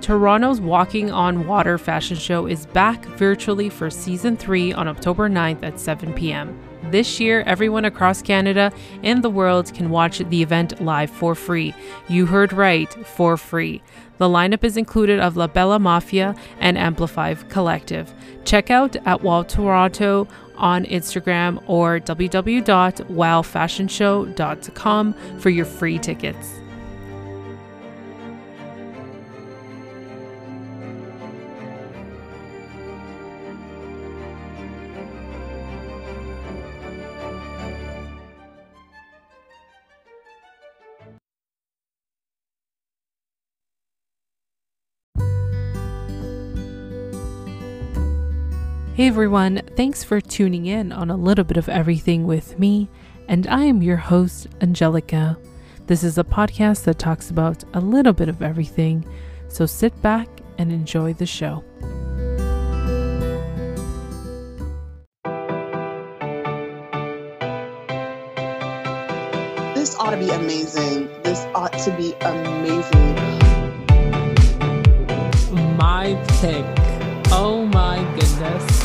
Toronto's Walking on Water fashion show is back virtually for season 3 on October 9th at 7 p.m. This year, everyone across Canada and the world can watch the event live for free. You heard right, for free. The lineup is included of La Bella Mafia and Amplify Collective. Check out at Wow Toronto on Instagram or www.wowfashionshow.com for your free tickets. Hey everyone, thanks for tuning in on a little bit of everything with me, and I am your host, Angelica. This is a podcast that talks about a little bit of everything, so sit back and enjoy the show. This ought to be amazing. This ought to be amazing. My pick. Oh my goodness.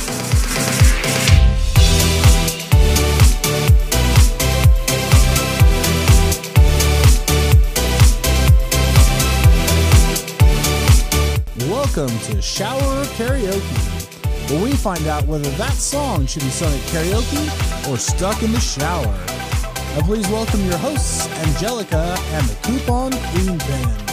Welcome to Shower Karaoke, where we find out whether that song should be sung at karaoke or stuck in the shower. Now, please welcome your hosts, Angelica and the Coupon Queen Band.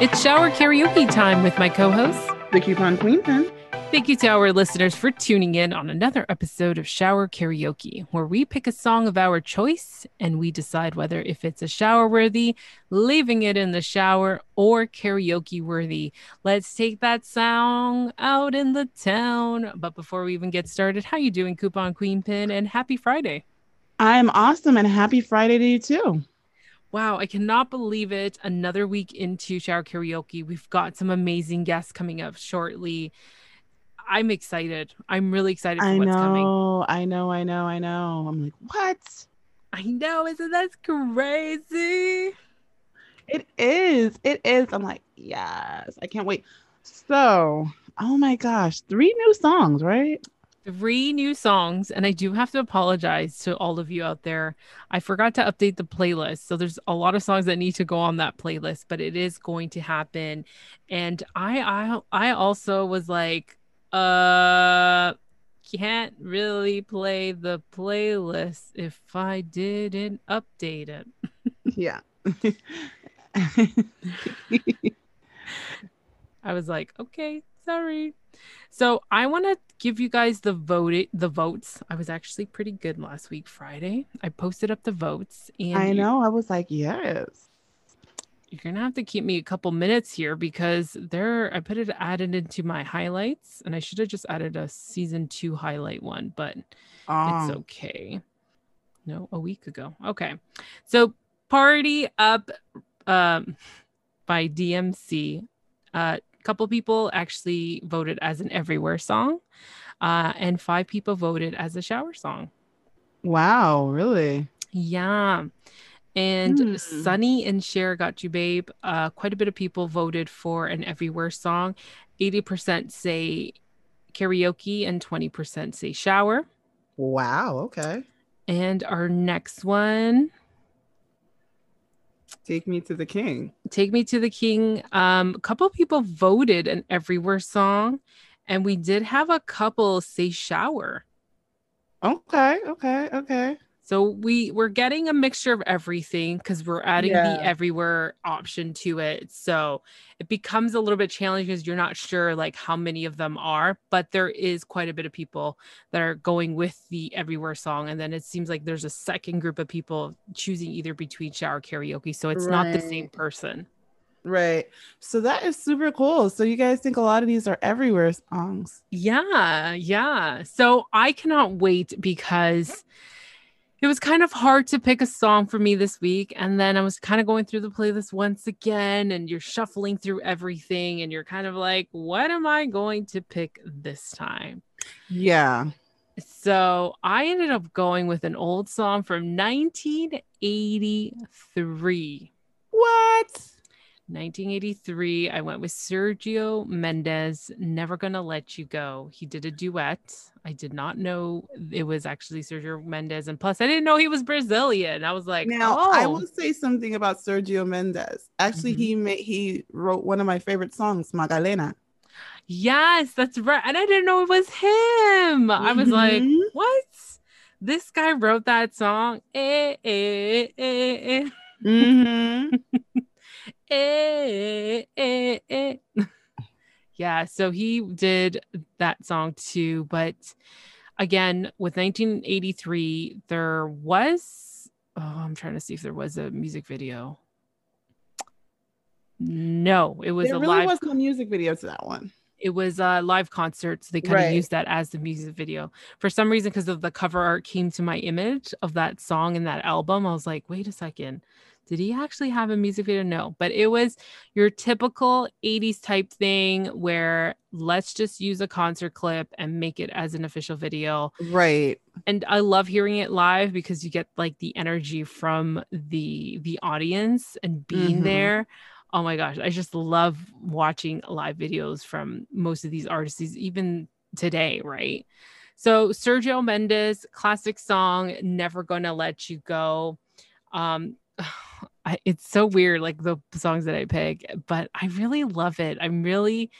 It's shower karaoke time with my co host, The coupon queen Pin. Thank you to our listeners for tuning in on another episode of Shower Karaoke, where we pick a song of our choice and we decide whether if it's a shower worthy, leaving it in the shower, or karaoke worthy. Let's take that song out in the town. But before we even get started, how you doing, Coupon Queen Pin? And happy Friday. I'm awesome and happy Friday to you too. Wow, I cannot believe it. Another week into Shower Karaoke. We've got some amazing guests coming up shortly. I'm excited. I'm really excited for I what's know, coming. I know, I know, I know. I'm like, what? I know, isn't that crazy? It is. It is. I'm like, yes, I can't wait. So, oh my gosh, three new songs, right? Three new songs, and I do have to apologize to all of you out there. I forgot to update the playlist. So there's a lot of songs that need to go on that playlist, but it is going to happen. And I I I also was like, uh can't really play the playlist if I didn't update it. Yeah. I was like, okay, sorry. So I want to give you guys the vote the votes. I was actually pretty good last week Friday. I posted up the votes and I know. I was like, yes. You're gonna have to keep me a couple minutes here because there I put it added into my highlights and I should have just added a season two highlight one, but it's Um, okay. No, a week ago. Okay. So Party Up um by DMC. A couple people actually voted as an everywhere song. Uh, and five people voted as a shower song. wow, really? Yeah. And Hmm. Sonny and Cher Got You Babe. Uh, quite a bit of people voted for an everywhere song. 80% say karaoke and 20% say shower. Wow. Okay. And our next one, Take me to the king. Take Me to the King. Um, a couple people voted an everywhere song, and we did have a couple say shower. Okay. Okay. Okay. So we we're getting a mixture of everything because we're adding Yeah. the everywhere option to it. So it becomes a little bit challenging because you're not sure like how many of them are, but there is quite a bit of people that are going with the everywhere song. And then it seems like there's a second group of people choosing either between shower karaoke. So it's not the same person. Right. So that is super cool. So you guys think a lot of these are everywhere songs. Yeah, yeah. So I cannot wait because it was kind of hard to pick a song for me this week. And then I was kind of going through the playlist once again, and you're shuffling through everything, and you're kind of like, what am I going to pick this time? Yeah. So I ended up going with an old song from 1983. What? 1983, I went with Sergio Mendes, Never Gonna Let You Go. He did a duet. I did not know it was actually Sergio Mendes. And plus, I didn't know he was Brazilian. I was like, Now oh. I will say something about Sergio Mendes. Actually, Mhm. he made he wrote one of my favorite songs, Magalenha. Yes, that's right. And I didn't know it was him. I was like, Mhm. what? This guy wrote that song. Eh, eh, eh, eh, Mhm. eh, eh, eh. Yeah, so he did that song too. But again, with 1983, there was, oh, I'm trying to see if there was a music video. No, it was there a really live was no music video to that one. it was a live concert so they kind of used that as the music video for some reason because of the cover art came to my image of that song and that album i was like wait a second did he actually have a music video no but it was your typical 80s type thing where let's just use a concert clip and make it as an official video Right. and I love hearing it live because you get like the energy from the the audience and being Mhm. there. Oh my gosh, I just love watching live videos from most of these artists even today, right? So Sergio Mendes, classic song, Never Gonna Let You Go. Um I, it's so weird like the songs that I pick, but I really love it. I'm really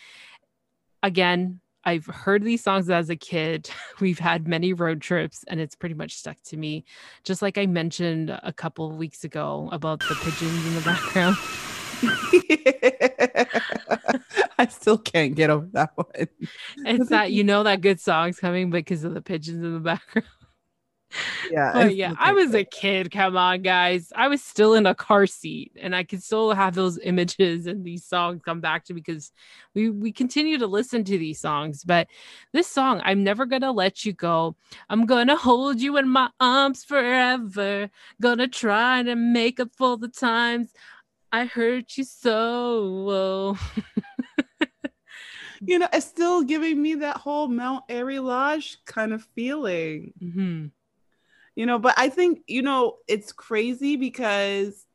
again, I've heard these songs as a kid. We've had many road trips and it's pretty much stuck to me. Just like I mentioned a couple of weeks ago about the pigeons in the background. I still can't get over that one. It's that you know that good song's coming because of the pigeons in the background. Yeah. But I yeah, I was a kid. Come on, guys. I was still in a car seat and I could still have those images and these songs come back to me because we we continue to listen to these songs. But this song, I'm never gonna let you go. I'm gonna hold you in my arms forever. Gonna try to make up for the times I hurt you so. you know, it's still giving me that whole Mount Airy Lodge kind of feeling. Mhm. You know, but I think, you know, it's crazy because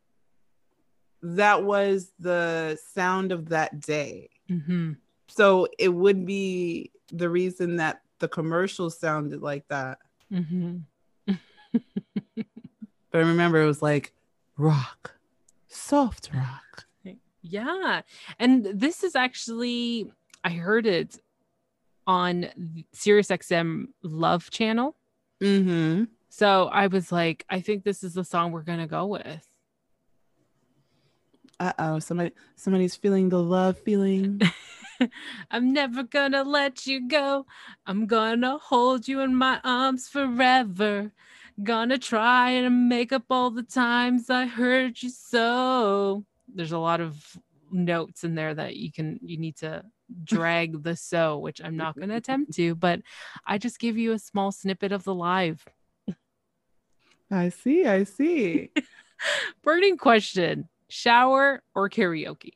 that was the sound of that day. Mhm. So it would be the reason that the commercial sounded like that. Mhm. But I remember it was like rock, soft rock. Yeah. And this is actually, I heard it on Sirius XM Love Channel. Mm-hmm. So I was like, I think this is the song we're to go with. Uh-oh, somebody somebody's feeling the love feeling. I'm never to let you go. I'm to hold you in my arms forever. Gonna try and make up all the times I hurt you so. There's a lot of notes in there that you can you need to drag the so, which I'm not to attempt to, but I just give you a small snippet of the live. I see, I see. Burning question: shower or karaoke?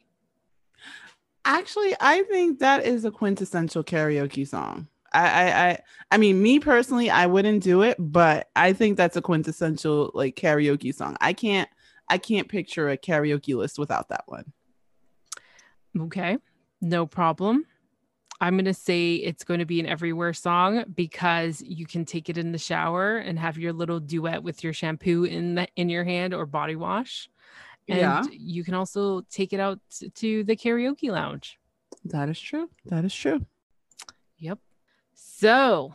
Actually, I think that is a quintessential karaoke song. I, I, I, I mean, me personally, I wouldn't do it, but I think that's a quintessential like karaoke song. I can't, I can't picture a karaoke list without that one. Okay, no problem. I'm going to say it's going to be an everywhere song because you can take it in the shower and have your little duet with your shampoo in the in your hand or body wash. And Yeah. you can also take it out to the karaoke lounge. That is true. That is true. Yep. So,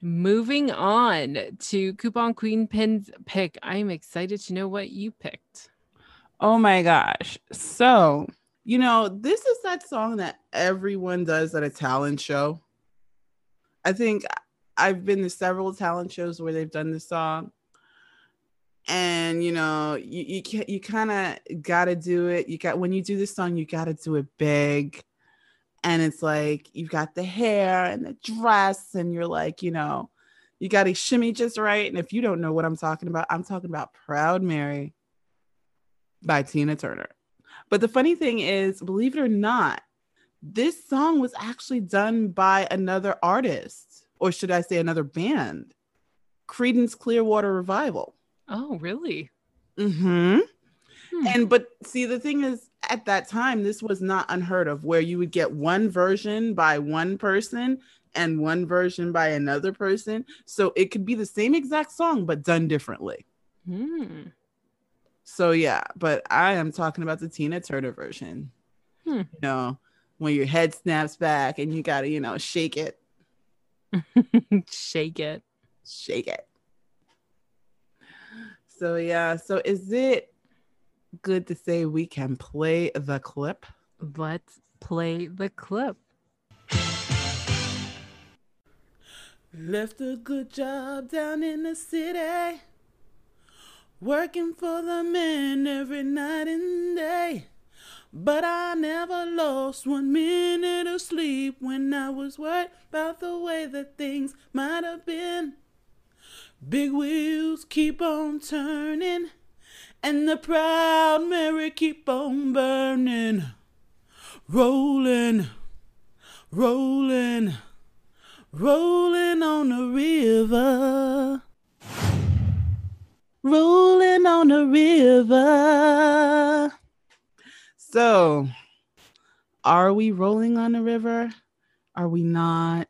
moving on to Coupon Queen Pin's pick. I'm excited to know what you picked. Oh my gosh. So, you know, this is that song that everyone does at a talent show. I think I've been to several talent shows where they've done this song. And you know, you you can you kind of got to do it. You got when you do this song, you got to do it big. And it's like you've got the hair and the dress and you're like, you know, you got to shimmy just right. And if you don't know what I'm talking about, I'm talking about Proud Mary by Tina Turner. But the funny thing is, believe it or not, this song was actually done by another artist or should I say another band? Creedence Clearwater Revival. Oh, really? Mm-hmm. Hmm. And but see, the thing is, at that time, this was not unheard of, where you would get one version by one person and one version by another person. So it could be the same exact song, but done differently. Hmm. So yeah, but I am talking about the Tina Turner version. Hmm. You know, when your head snaps back and you gotta, you know, shake it, Shake it. shake it. So yeah, so is it good to say we can play the clip? Let's play the clip. Left a good job down in the city, working for the men every night and day. But I never lost one minute of sleep when I was worried about the way that things might have been. Big wheels keep on turning, and the proud Mary keep on burning. Rolling, rolling, rolling on the river. Rolling on the river. So, are we rolling on the river? Are we not?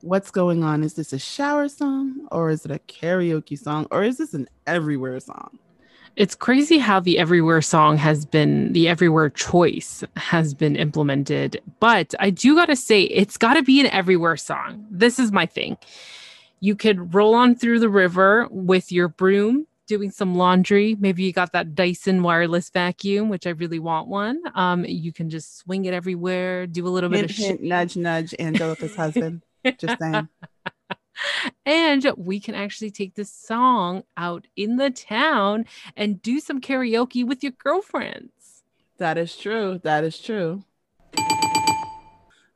What's going on? Is this a shower song or is it a karaoke song or is this an everywhere song? It's crazy how the everywhere song has been the everywhere choice has been implemented, but I do got to say it's got to be an everywhere song. This is my thing. You could roll on through the river with your broom doing some laundry. Maybe you got that Dyson wireless vacuum, which I really want one. Um, you can just swing it everywhere, do a little bit Hint, of hint, nudge, nudge, Angelica's husband. Just saying. and we can actually take this song out in the town and do some karaoke with your girlfriends. That is true. That is true.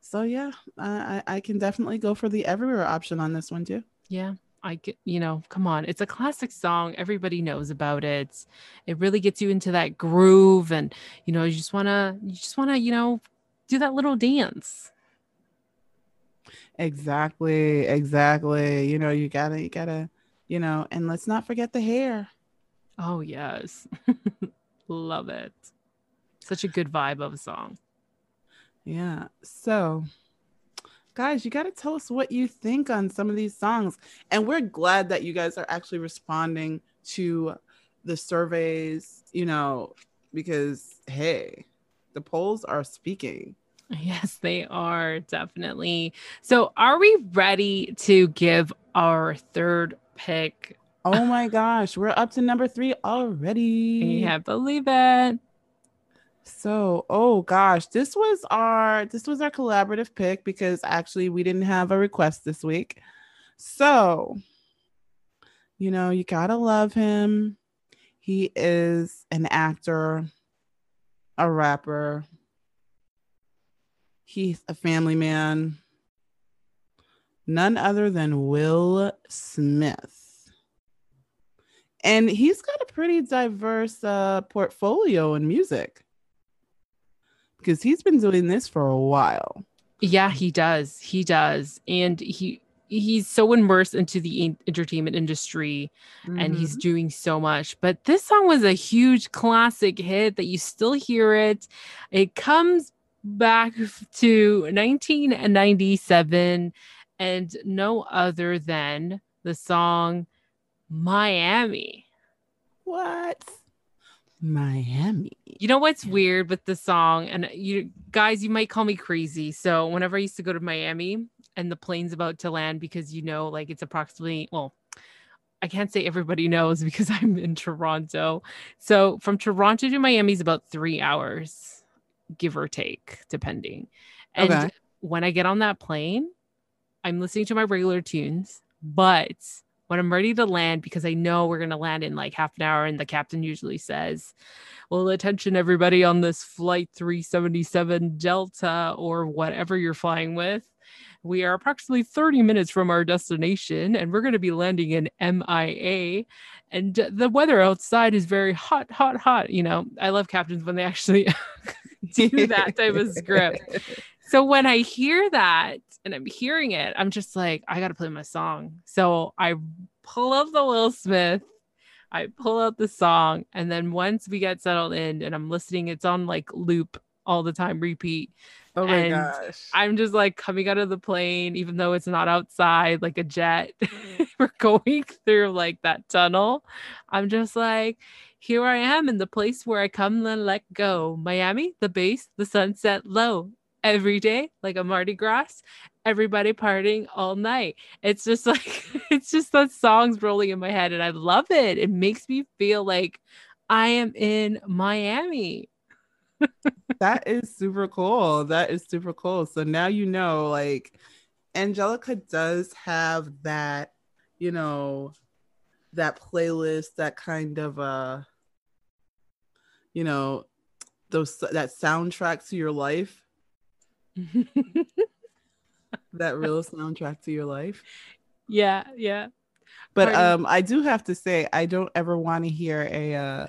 So yeah, I I can definitely go for the everywhere option on this one too. Yeah, I get, you know, come on. It's a classic song. Everybody knows about it. It really gets you into that groove and, you know, you just want to you just want to, you know, do that little dance. Exactly, exactly. You know, you gotta, you gotta, you know, and let's not forget the hair. Oh, yes. Love it. Such a good vibe of a song. Yeah. So, guys, you gotta tell us what you think on some of these songs, and we're glad that you guys are actually responding to the surveys. You know, because hey, the polls are speaking. Yes, they are definitely. So, are we ready to give our third pick? Oh my gosh, we're up to number three already. Yeah, believe it. So, oh gosh, this was our this was our collaborative pick because actually we didn't have a request this week. So, you know, you got to love him. He is an actor, a rapper. He's a family man. None other than Will Smith. And he's got a pretty diverse uh, portfolio in music because he's been doing this for a while. Yeah, he does. He does. And he he's so immersed into the en- entertainment industry and he's mm-hmm. doing so much. But this song was a huge classic hit that you still hear it. It comes back to 1997 and no other than the song Miami. what? Miami. You know what's weird with the song, and you guys, you might call me crazy. So whenever I used to go to Miami and the plane's about to land, because you know, like it's approximately well, I can't say everybody knows because I'm in Toronto. So from Toronto to Miami is about three hours, give or take, depending. And Okay. when I get on that plane, I'm listening to my regular tunes, but when I'm ready to land, because I know we're going to land in like half an hour, and the captain usually says, Well, attention, everybody on this flight 377 Delta or whatever you're flying with. We are approximately 30 minutes from our destination, and we're going to be landing in MIA. And the weather outside is very hot, hot, hot. You know, I love captains when they actually do that type of script. So when I hear that, and I'm hearing it, I'm just like, I gotta play my song. So I pull up the Will Smith, I pull out the song, and then once we get settled in and I'm listening, it's on like loop all the time, repeat. Oh my And gosh. I'm just like coming out of the plane, even though it's not outside like a jet. We're going through like that tunnel. I'm just like, here I am in the place where I come and let go. Miami, the base, the sunset low. Every day, like a Mardi Gras, everybody partying all night. It's just like, it's just that song's rolling in my head and I love it. It makes me feel like I am in Miami. that is super cool. That is super cool. So now you know, like, Angelica does have that, you know, that playlist, that kind of, uh, you know, those that soundtrack to your life, that real soundtrack to your life. yeah, yeah. But Pardon? um, I do have to say, I don't ever want to hear a uh,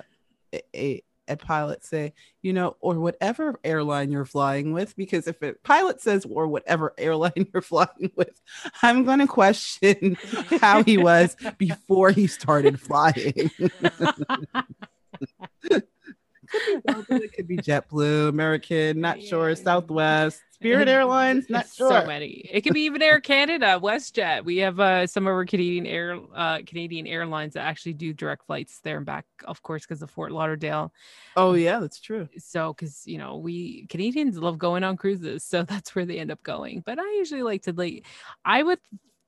a- a a pilot say, you know, or whatever airline you're flying with, because if a pilot says or whatever airline you're flying with, I'm going to question how he was before he started flying. Delta, it could be JetBlue, American, not sure, Southwest, Spirit Airlines, not sure. So many. It could be even Air Canada, WestJet. We have uh, some of our Canadian air uh, Canadian airlines that actually do direct flights there and back, of course, because of Fort Lauderdale. Oh yeah, that's true. So, because you know, we Canadians love going on cruises, so that's where they end up going. But I usually like to like, I would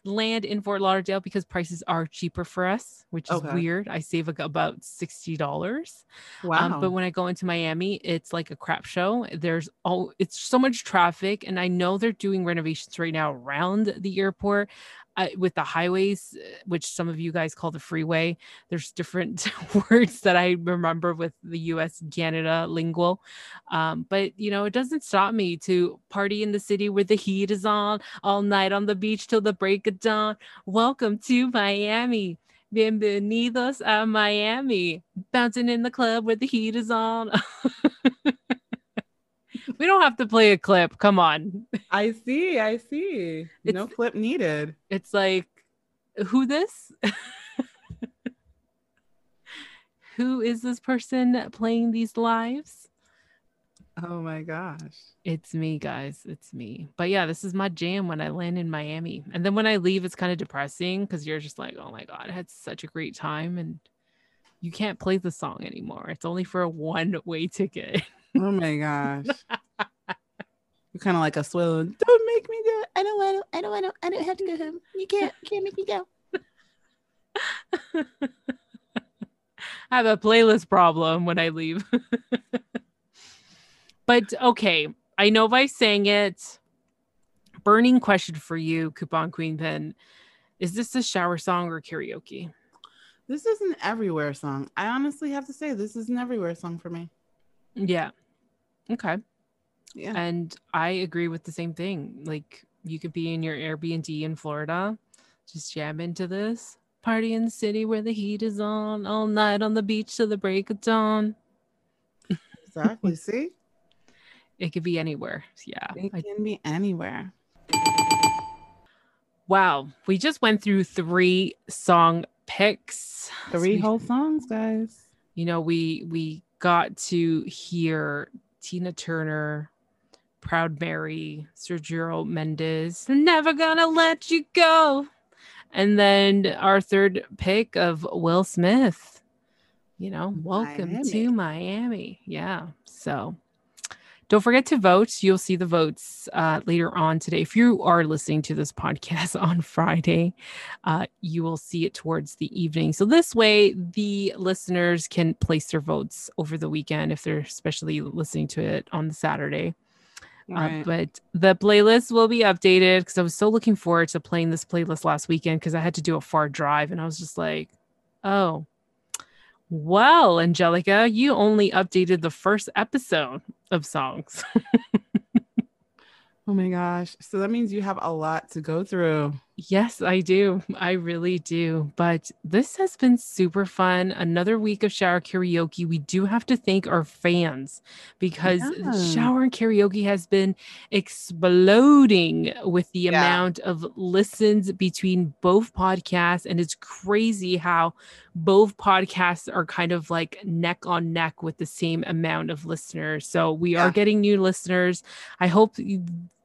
land in Fort Lauderdale because prices are cheaper for us, which is Okay. weird. I save like about sixty dollars. Wow. Um, but when I go into Miami, it's like a crap show. There's all it's so much traffic, and I know they're doing renovations right now around the airport. With the highways, uh, which some of you guys call the freeway, there's different words that I remember with the U.S. Canada lingual. Um, but you know, it doesn't stop me to party in the city where the heat is on all night on the beach till the break of dawn. Welcome to Miami. Bienvenidos a Miami. Bouncing in the club where the heat is on. we don't have to play a clip. Come on. I see, I see. no clip needed. It's like, who this? who is this person playing these lives? Oh my gosh. It's me, guys. It's me. But yeah, this is my jam when I land in Miami. And then when I leave, it's kind of depressing because you're just like, oh my God, I had such a great time. And you can't play the song anymore. It's only for a one way ticket. Oh my gosh. You're kind of like a swallow. Don't make me go. I don't want to. I don't want to. I don't have to go home. You can't. You can't make me go. I have a playlist problem when I leave. but okay, I know by saying it. Burning question for you, Coupon Queen Pin. Is this a shower song or karaoke? This is an everywhere song. I honestly have to say this is an everywhere song for me. Yeah. Okay. Yeah. And I agree with the same thing. Like you could be in your Airbnb in Florida, just jam into this party in the city where the heat is on all night on the beach till the break of dawn. Exactly. See, It could be anywhere. Yeah. it I- can be anywhere. wow. We just went through three song picks. So Three we- whole songs, guys. you know, we we got to hear Tina Turner, Proud Mary, Sergio Mendes, Never Gonna Let You Go. And then our third pick of Will Smith. You know, welcome to Miami. Yeah. So don't forget to vote. You'll see the votes uh, later on today. If you are listening to this podcast on Friday, uh, you will see it towards the evening. So this way, the listeners can place their votes over the weekend if they're especially listening to it on the Saturday. Uh, but the playlist will be updated because I was so looking forward to playing this playlist last weekend because I had to do a far drive and I was just like, oh, well, Angelica, you only updated the first episode of songs. oh my gosh. So that means you have a lot to go through. Yes, I do. I really do. But this has been super fun. Another week of shower karaoke. We do have to thank our fans because Yeah. shower and karaoke has been exploding with the Yeah. amount of listens between both podcasts. And it's crazy how both podcasts are kind of like neck on neck with the same amount of listeners. So we are getting new listeners. I hope you-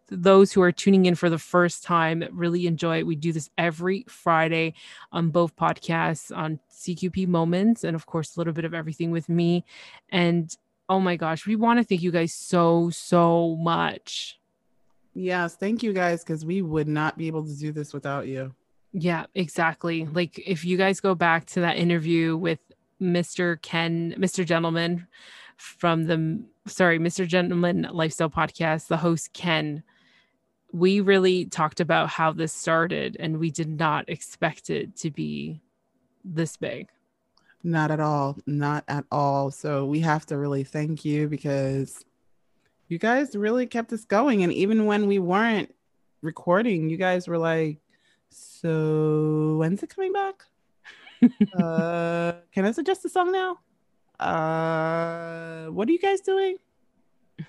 those who are tuning in for the first time really enjoy it. We do this every Friday on both podcasts on CQP Moments and of course a little bit of everything with me. And oh my gosh, we want to thank you guys so so much. Yes, thank you guys because we would not be able to do this without you. Yeah, exactly. Like if you guys go back to that interview with Mr. Ken, Mr. Gentleman from the sorry, Mr. Gentleman Lifestyle Podcast, the host Ken, we really talked about how this started and we did not expect it to be this big. Not at all. Not at all. So we have to really thank you because you guys really kept us going. And even when we weren't recording, you guys were like, So when's it coming back? uh can I suggest a song now? Uh what are you guys doing?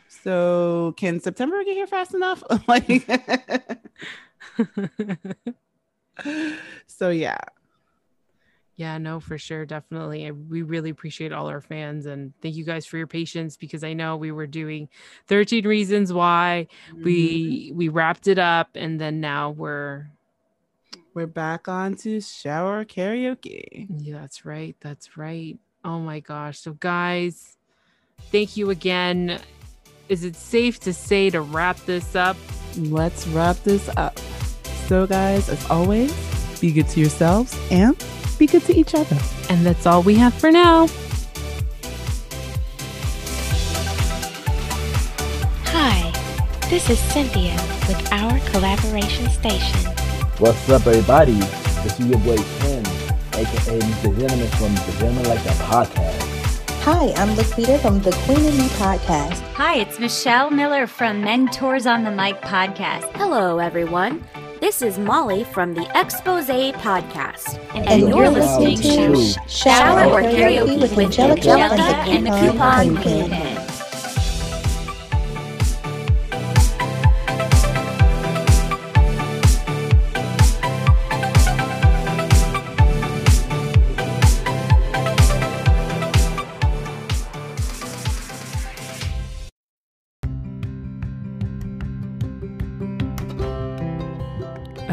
So can September get here fast enough? like so yeah. Yeah, no, for sure. Definitely. We really appreciate all our fans and thank you guys for your patience because I know we were doing 13 reasons why Mm-hmm. we we wrapped it up and then now we're we're back on to shower karaoke. yeah, that's right. That's right. Oh my gosh. So guys, thank you again. Is it safe to say to wrap this up? Let's wrap this up. So, guys, as always, be good to yourselves and be good to each other. And that's all we have for now. Hi, this is Cynthia with our collaboration station. What's up, everybody? This is your boy Ken, aka Mr. Gentleman from the Gentleman Like That podcast. Hi, I'm Laquita from the Queen and Me podcast. Hi, it's Michelle Miller from Mentors on the Mic podcast. Hello, everyone. This is Molly from the Expose Podcast. And, And you're, you're listening listening to to Shower Shower or Karaoke Karaoke with with Angelica Angelica and the and the Coupon Coupon Kingpin. Kingpin.